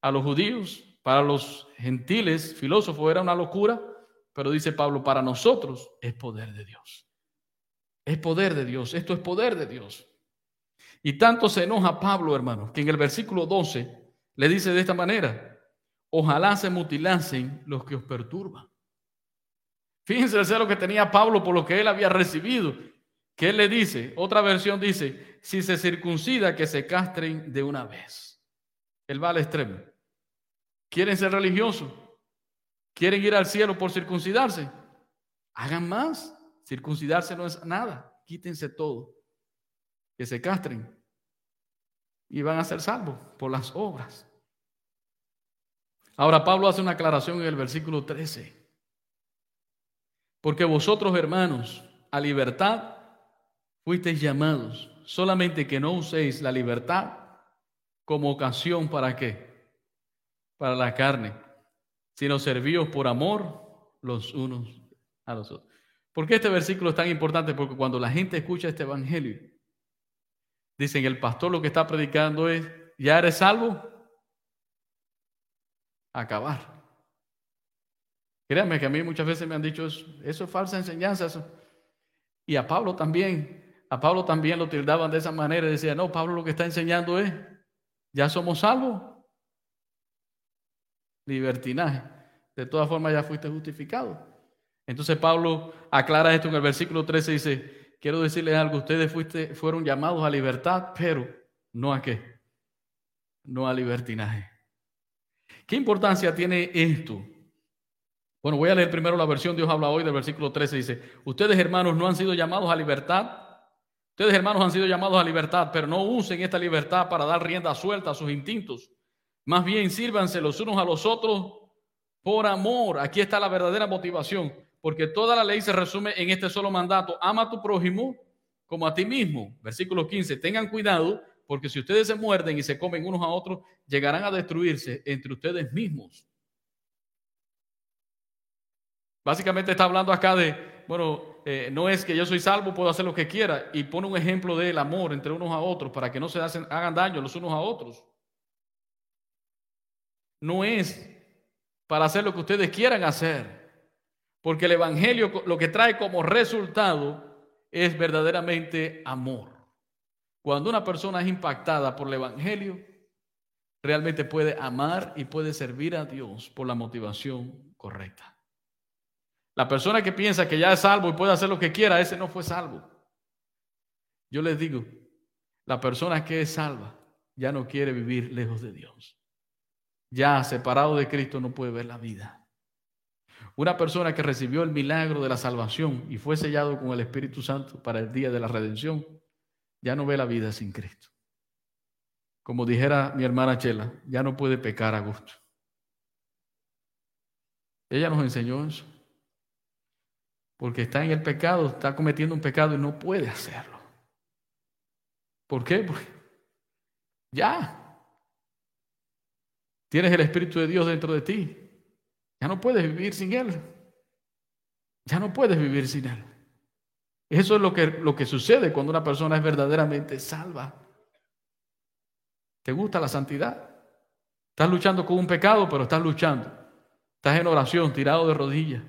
S1: a los judíos para los gentiles, filósofos, era una locura, pero dice Pablo, para nosotros es poder de Dios. Es poder de Dios, esto es poder de Dios. Y tanto se enoja Pablo, hermano, que en el versículo 12 le dice de esta manera, ojalá se mutilasen los que os perturban. Fíjense el celo que tenía Pablo por lo que él había recibido. Que él le dice, otra versión dice, si se circuncida, que se castren de una vez. Él va al extremo. ¿Quieren ser religiosos? ¿Quieren ir al cielo por circuncidarse? Hagan más. Circuncidarse no es nada. Quítense todo. Que se castren. Y van a ser salvos por las obras. Ahora Pablo hace una aclaración en el versículo 13. Porque vosotros, hermanos, a libertad fuisteis llamados, solamente que no uséis la libertad como ocasión para qué? Para la carne, sino servíos por amor los unos a los otros. ¿Por qué este versículo es tan importante? Porque cuando la gente escucha este evangelio, dicen, el pastor lo que está predicando es, ¿ya eres salvo? Acabar. Créanme que a mí muchas veces me han dicho eso, es falsa enseñanza. Y a Pablo también, a Pablo también lo tildaban de esa manera. Decía, no, Pablo lo que está enseñando es, ya somos salvos. Libertinaje. De todas formas ya fuiste justificado. Entonces Pablo aclara esto en el versículo 13, dice, quiero decirles algo, ustedes fuiste, fueron llamados a libertad, pero no a qué, no a libertinaje. ¿Qué importancia tiene esto? Bueno, voy a leer primero la versión Dios habla hoy del versículo 13. Dice, ustedes hermanos no han sido llamados a libertad. Ustedes hermanos han sido llamados a libertad, pero no usen esta libertad para dar rienda suelta a sus instintos. Más bien sírvanse los unos a los otros por amor. Aquí está la verdadera motivación, porque toda la ley se resume en este solo mandato. Ama a tu prójimo como a ti mismo. Versículo 15. Tengan cuidado, porque si ustedes se muerden y se comen unos a otros, llegarán a destruirse entre ustedes mismos. Básicamente está hablando acá de, bueno, eh, no es que yo soy salvo, puedo hacer lo que quiera, y pone un ejemplo del amor entre unos a otros para que no se hagan daño los unos a otros. No es para hacer lo que ustedes quieran hacer, porque el Evangelio lo que trae como resultado es verdaderamente amor. Cuando una persona es impactada por el Evangelio, realmente puede amar y puede servir a Dios por la motivación correcta. La persona que piensa que ya es salvo y puede hacer lo que quiera, ese no fue salvo. Yo les digo, la persona que es salva ya no quiere vivir lejos de Dios. Ya separado de Cristo no puede ver la vida. Una persona que recibió el milagro de la salvación y fue sellado con el Espíritu Santo para el día de la redención, ya no ve la vida sin Cristo. Como dijera mi hermana Chela, ya no puede pecar a gusto. Ella nos enseñó eso porque está en el pecado, está cometiendo un pecado y no puede hacerlo. ¿Por qué? Porque ya tienes el Espíritu de Dios dentro de ti. Ya no puedes vivir sin Él. Ya no puedes vivir sin Él. Eso es lo que, lo que sucede cuando una persona es verdaderamente salva. ¿Te gusta la santidad? Estás luchando con un pecado, pero estás luchando. Estás en oración, tirado de rodillas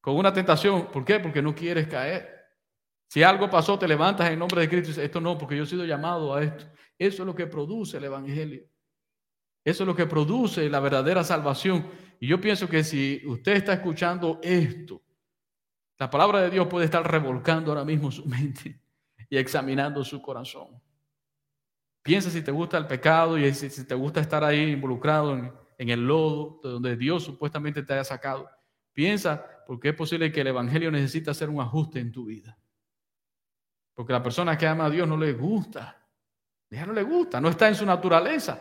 S1: con una tentación. ¿Por qué? Porque no quieres caer. Si algo pasó, te levantas en nombre de Cristo y dices, esto no, porque yo he sido llamado a esto. Eso es lo que produce el Evangelio. Eso es lo que produce la verdadera salvación. Y yo pienso que si usted está escuchando esto, la palabra de Dios puede estar revolcando ahora mismo su mente y examinando su corazón. Piensa si te gusta el pecado y si te gusta estar ahí involucrado en, el lodo de donde Dios supuestamente te haya sacado. Piensa porque es posible que el Evangelio necesite hacer un ajuste en tu vida. Porque la persona que ama a Dios no le gusta. Ya no le gusta, no está en su naturaleza.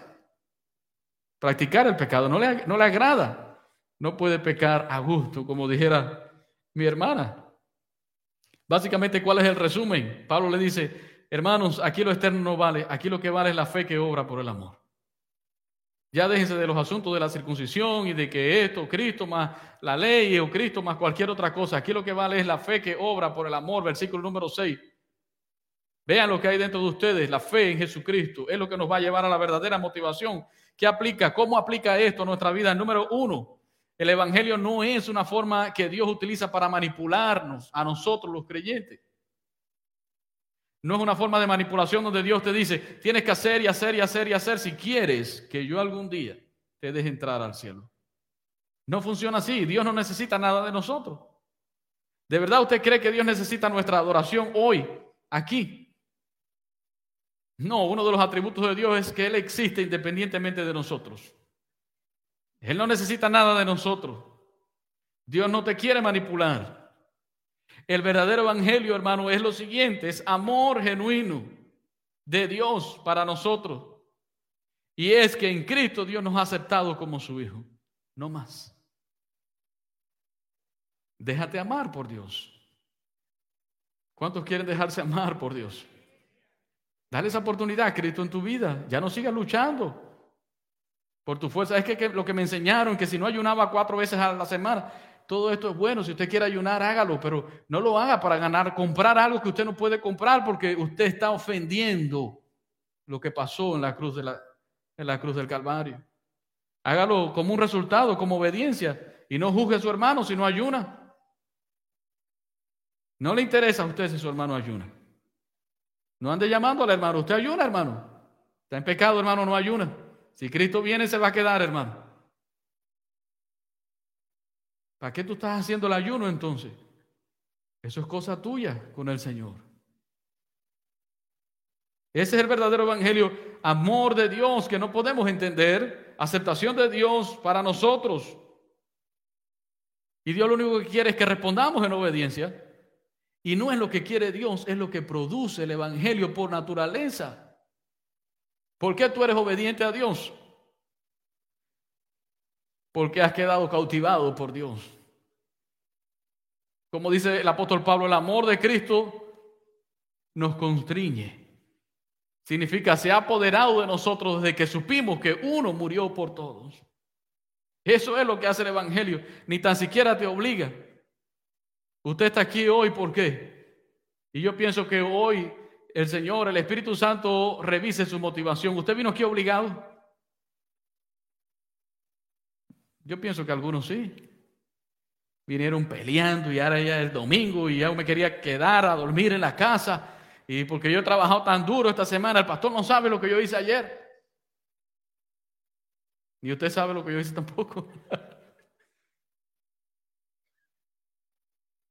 S1: Practicar el pecado no le agrada. No puede pecar a gusto, como dijera mi hermana. Básicamente, ¿cuál es el resumen? Pablo le dice, hermanos, aquí lo externo no vale, aquí lo que vale es la fe que obra por el amor. Ya déjense de los asuntos de la circuncisión y de que esto, Cristo más la ley o Cristo más cualquier otra cosa. Aquí lo que vale es la fe que obra por el amor, versículo número 6. Vean lo que hay dentro de ustedes, la fe en Jesucristo, es lo que nos va a llevar a la verdadera motivación. ¿Qué aplica? ¿Cómo aplica esto a nuestra vida? Número uno, el Evangelio no es una forma que Dios utiliza para manipularnos a nosotros los creyentes. No es una forma de manipulación donde Dios te dice, tienes que hacer y hacer y hacer y hacer si quieres que yo algún día te deje entrar al cielo. No funciona así. Dios no necesita nada de nosotros. ¿De verdad usted cree que Dios necesita nuestra adoración hoy, aquí? No, uno de los atributos de Dios es que Él existe independientemente de nosotros. Él no necesita nada de nosotros. Dios no te quiere manipular. El verdadero evangelio, hermano, es lo siguiente, es amor genuino de Dios para nosotros. Y es que en Cristo Dios nos ha aceptado como su Hijo, no más. Déjate amar por Dios. ¿Cuántos quieren dejarse amar por Dios? Dale esa oportunidad a Cristo en tu vida. Ya no sigas luchando por tu fuerza. Es que, lo que me enseñaron, que si no ayunaba cuatro veces a la semana, todo esto es bueno. Si usted quiere ayunar, hágalo, pero no lo haga para ganar, comprar algo que usted no puede comprar porque usted está ofendiendo lo que pasó en la cruz, de en la cruz del Calvario. Hágalo como un resultado, como obediencia, y no juzgue a su hermano si no ayuna. No le interesa a usted si su hermano ayuna. No ande llamando al hermano. Usted ayuna, hermano. Está en pecado, hermano, no ayuna. Si Cristo viene, se va a quedar, hermano. ¿Para qué tú estás haciendo el ayuno entonces? Eso es cosa tuya con el Señor. Ese es el verdadero evangelio, amor de Dios que no podemos entender, aceptación de Dios para nosotros. Y Dios lo único que quiere es que respondamos en obediencia. Y no es lo que quiere Dios, es lo que produce el Evangelio por naturaleza. ¿Por qué tú eres obediente a Dios? Porque has quedado cautivado por Dios. Como dice el apóstol Pablo, el amor de Cristo nos constriñe. Significa, se ha apoderado de nosotros desde que supimos que uno murió por todos. Eso es lo que hace el Evangelio. Ni tan siquiera te obliga. Usted está aquí hoy, ¿por qué? Y yo pienso que hoy el Señor, el Espíritu Santo, revise su motivación. ¿Usted vino aquí obligado? Yo pienso que algunos sí. Vinieron peleando y ahora ya es domingo y ya me quería quedar a dormir en la casa. Y porque yo he trabajado tan duro esta semana, el pastor no sabe lo que yo hice ayer. Ni usted sabe lo que yo hice tampoco.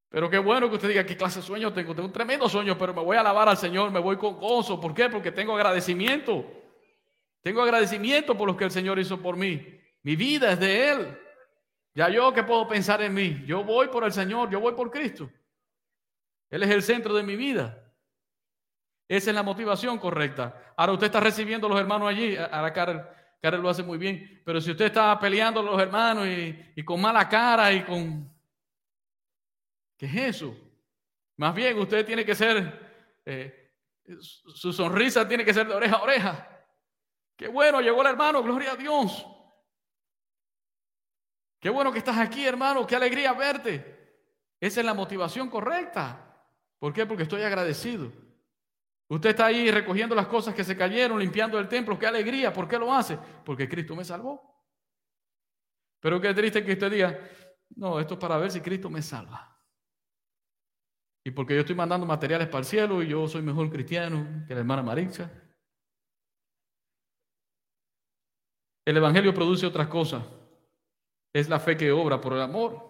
S1: Pero qué bueno que usted diga qué clase de sueño tengo. Tengo un tremendo sueño, pero me voy a alabar al Señor, me voy con gozo. ¿Por qué? Porque tengo agradecimiento. Tengo agradecimiento por lo que el Señor hizo por mí. Mi vida es de Él. Ya yo que puedo pensar en mí. Yo voy por el Señor, yo voy por Cristo. Él es el centro de mi vida. Esa es la motivación correcta. Ahora usted está recibiendo a los hermanos allí. Ahora Karen, Karen lo hace muy bien. Pero si usted está peleando a los hermanos y con mala cara y con ¿Qué es eso? Más bien usted tiene que ser, eh, su sonrisa tiene que ser de oreja a oreja. Qué bueno, llegó el hermano, gloria a Dios. Qué bueno que estás aquí, hermano, qué alegría verte. Esa es la motivación correcta. ¿Por qué? Porque estoy agradecido. Usted está ahí recogiendo las cosas que se cayeron, limpiando el templo. Qué alegría. ¿Por qué lo hace? Porque Cristo me salvó. Pero qué triste que usted diga, no, esto es para ver si Cristo me salva. Y porque yo estoy mandando materiales para el cielo y yo soy mejor cristiano que la hermana Maritza. El Evangelio produce otras cosas. Es la fe que obra por el amor.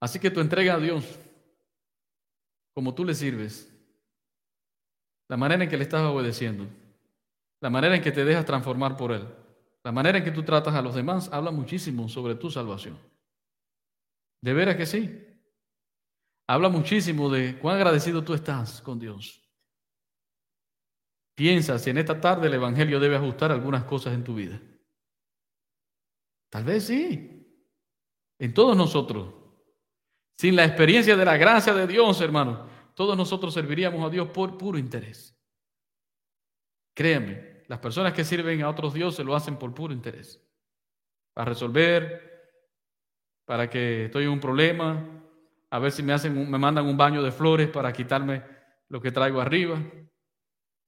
S1: Así que tu entrega a Dios, como tú le sirves, la manera en que le estás obedeciendo, la manera en que te dejas transformar por Él, la manera en que tú tratas a los demás, habla muchísimo sobre tu salvación. De veras que sí habla muchísimo de cuán agradecido tú estás con Dios. Piensa si en esta tarde el Evangelio debe ajustar algunas cosas en tu vida. Tal vez sí. En todos nosotros. Sin la experiencia de la gracia de Dios, hermano, todos nosotros serviríamos a Dios por puro interés. Créanme, las personas que sirven a otros dioses lo hacen por puro interés. Para resolver, para que estoy en un problema, a ver si me, hacen me mandan un baño de flores para quitarme lo que traigo arriba,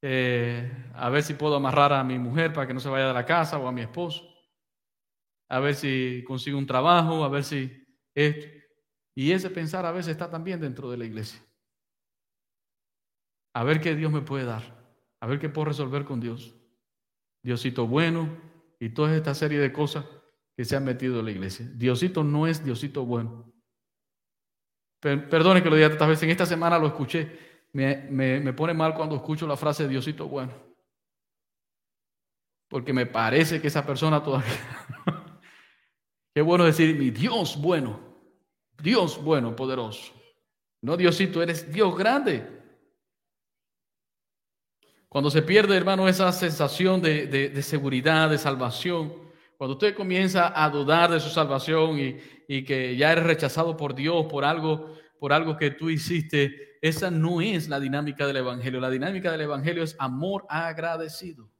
S1: eh, a ver si puedo amarrar a mi mujer para que no se vaya de la casa o a mi esposo, a ver si consigo un trabajo, a ver si esto. Y ese pensar a veces está también dentro de la iglesia. A ver qué Dios me puede dar, a ver qué puedo resolver con Dios. Diosito bueno y toda esta serie de cosas que se han metido en la iglesia. Diosito no es Diosito bueno. Perdone que lo diga tantas veces, en esta semana lo escuché. Me, me, pone mal cuando escucho la frase Diosito bueno. Porque me parece que esa persona todavía... Qué bueno decir mi Dios bueno. Dios bueno, poderoso. No Diosito, eres Dios grande. Cuando se pierde, hermano, esa sensación de, de seguridad, de salvación, cuando usted comienza a dudar de su salvación y, y que ya eres rechazado por Dios por algo, por algo que tú hiciste, esa no es la dinámica del Evangelio. La dinámica del Evangelio es amor agradecido.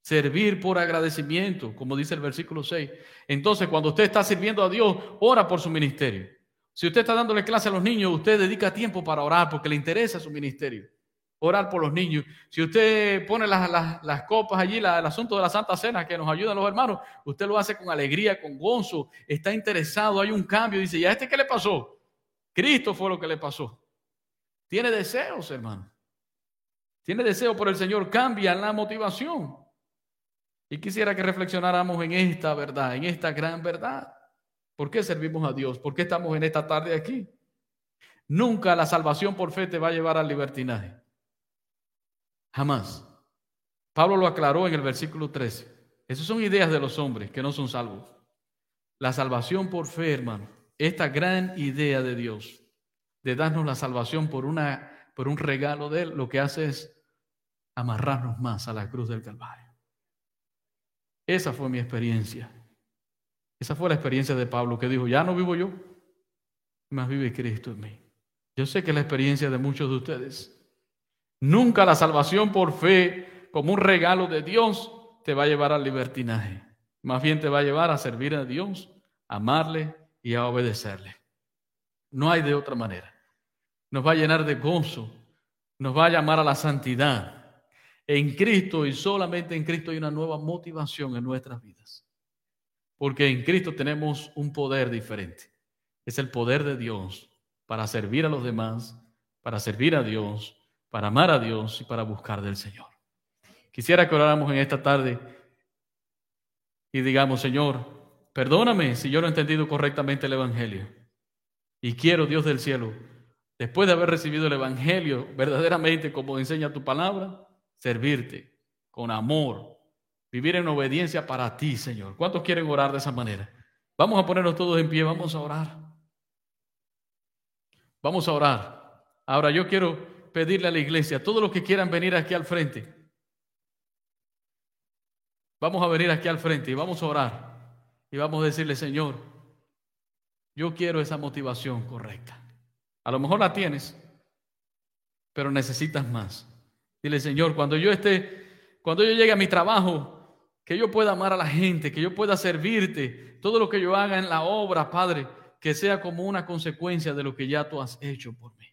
S1: Servir por agradecimiento, como dice el versículo 6. Entonces, cuando usted está sirviendo a Dios, ora por su ministerio. Si usted está dándole clase a los niños, usted dedica tiempo para orar porque le interesa su ministerio orar por los niños. Si usted pone las, copas allí, el asunto de la Santa Cena que nos ayudan los hermanos, usted lo hace con alegría, con gozo, está interesado, hay un cambio. Dice, ¿y a este qué le pasó? Cristo fue lo que le pasó. Tiene deseos, hermano. Tiene deseo por el Señor, cambia la motivación. Y quisiera que reflexionáramos en esta verdad, en esta gran verdad. ¿Por qué servimos a Dios? ¿Por qué estamos en esta tarde aquí? Nunca la salvación por fe te va a llevar al libertinaje. Jamás. Pablo lo aclaró en el versículo 13. Esas son ideas de los hombres que no son salvos. La salvación por fe, hermano. Esta gran idea de Dios de darnos la salvación por, una, por un regalo de Él, lo que hace es amarrarnos más a la cruz del Calvario. Esa fue mi experiencia. Esa fue la experiencia de Pablo que dijo, ya no vivo yo, más vive Cristo en mí. Yo sé que es la experiencia de muchos de ustedes. Nunca la salvación por fe como un regalo de Dios te va a llevar al libertinaje. Más bien te va a llevar a servir a Dios, a amarle y a obedecerle. No hay de otra manera. Nos va a llenar de gozo, nos va a llamar a la santidad. En Cristo y solamente en Cristo hay una nueva motivación en nuestras vidas. Porque en Cristo tenemos un poder diferente. Es el poder de Dios para servir a los demás, para servir a Dios para amar a Dios y para buscar del Señor. Quisiera que oráramos en esta tarde y digamos, Señor, perdóname si yo no he entendido correctamente el Evangelio. Y quiero, Dios del cielo, después de haber recibido el Evangelio verdaderamente como enseña tu palabra, servirte con amor, vivir en obediencia para ti, Señor. ¿Cuántos quieren orar de esa manera? Vamos a ponernos todos en pie, vamos a orar. Vamos a orar. Ahora yo quiero pedirle a la iglesia, todos los que quieran venir aquí al frente, vamos a venir aquí al frente y vamos a orar y vamos a decirle, Señor, yo quiero esa motivación correcta. A lo mejor la tienes, pero necesitas más. Dile, Señor, cuando yo esté, cuando yo llegue a mi trabajo, que yo pueda amar a la gente, que yo pueda servirte, todo lo que yo haga en la obra, Padre, que sea como una consecuencia de lo que ya tú has hecho por mí.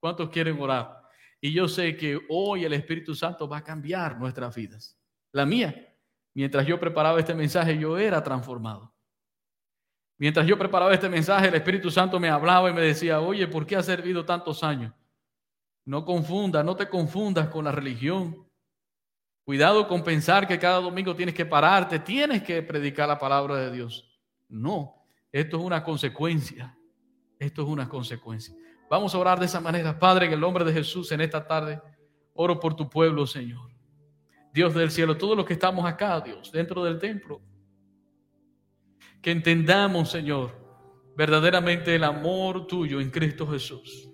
S1: ¿Cuántos quieren orar? Y yo sé que hoy el Espíritu Santo va a cambiar nuestras vidas. La mía. Mientras yo preparaba este mensaje, yo era transformado. Mientras yo preparaba este mensaje, el Espíritu Santo me hablaba y me decía, oye, ¿por qué has servido tantos años? No confundas, no te confundas con la religión. Cuidado con pensar que cada domingo tienes que pararte, tienes que predicar la palabra de Dios. No, esto es una consecuencia. Esto es una consecuencia. Vamos a orar de esa manera. Padre, en el nombre de Jesús, en esta tarde, oro por tu pueblo, Señor. Dios del cielo, todos los que estamos acá, Dios, dentro del templo, que entendamos, Señor, verdaderamente el amor tuyo en Cristo Jesús.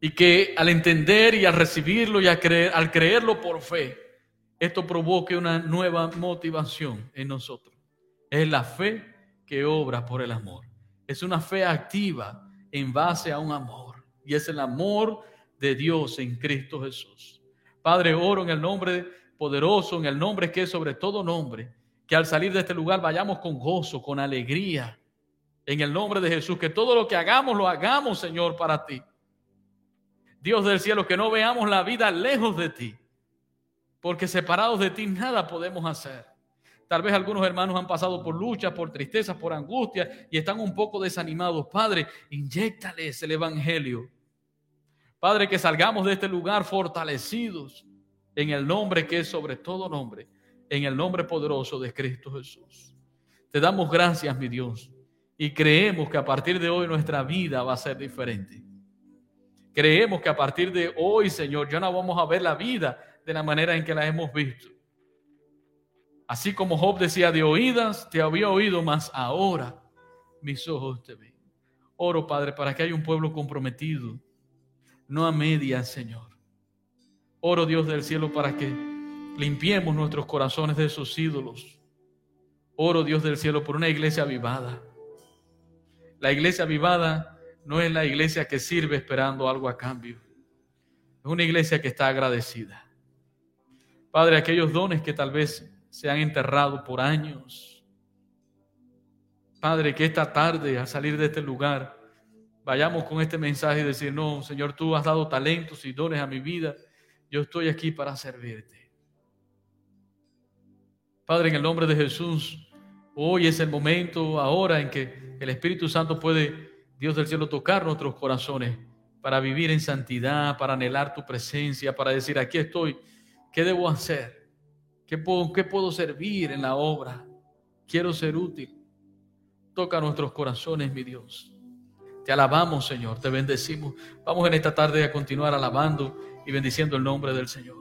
S1: Y que al entender y al recibirlo y al, creer, al creerlo por fe, esto provoque una nueva motivación en nosotros. Es la fe que obra por el amor es una fe activa en base a un amor. Y es el amor de Dios en Cristo Jesús. Padre, oro en el nombre poderoso, en el nombre que es sobre todo nombre, que al salir de este lugar vayamos con gozo, con alegría, En el nombre de Jesús, que todo lo que hagamos lo hagamos, Señor, para ti. Dios del cielo, que no veamos la vida lejos de ti, porque separados de ti nada podemos hacer. Tal vez algunos hermanos han pasado por luchas, por tristezas, por angustias y están un poco desanimados. Padre, inyectales el Evangelio. Padre, que salgamos de este lugar fortalecidos en el nombre que es sobre todo nombre, en el nombre poderoso de Cristo Jesús. Te damos gracias, mi Dios, y creemos que a partir de hoy nuestra vida va a ser diferente. Creemos que a partir de hoy, Señor, ya no vamos a ver la vida de la manera en que la hemos visto Así como Job decía de oídas, te había oído, mas ahora mis ojos te ven. Oro, Padre, para que haya un pueblo comprometido, no a medias, Señor. Oro, Dios del cielo, para que limpiemos nuestros corazones de esos ídolos. Oro, Dios del cielo, por una iglesia avivada. La iglesia avivada no es la iglesia que sirve esperando algo a cambio. Es una iglesia que está agradecida. Padre, aquellos dones que tal vez se han enterrado por años. Padre, que esta tarde al salir de este lugar vayamos con este mensaje y decir, no, Señor, tú has dado talentos y dones a mi vida, yo estoy aquí para servirte. Padre, en el nombre de Jesús, hoy es el momento, ahora en que el Espíritu Santo puede, Dios del cielo, tocar nuestros corazones para vivir en santidad, para anhelar tu presencia, para decir, aquí estoy, ¿qué debo hacer? ¿Qué puedo, ¿Qué puedo servir en la obra? Quiero ser útil. Toca nuestros corazones, mi Dios. Te alabamos, Señor, te bendecimos. Vamos en esta tarde a continuar alabando y bendiciendo el nombre del Señor.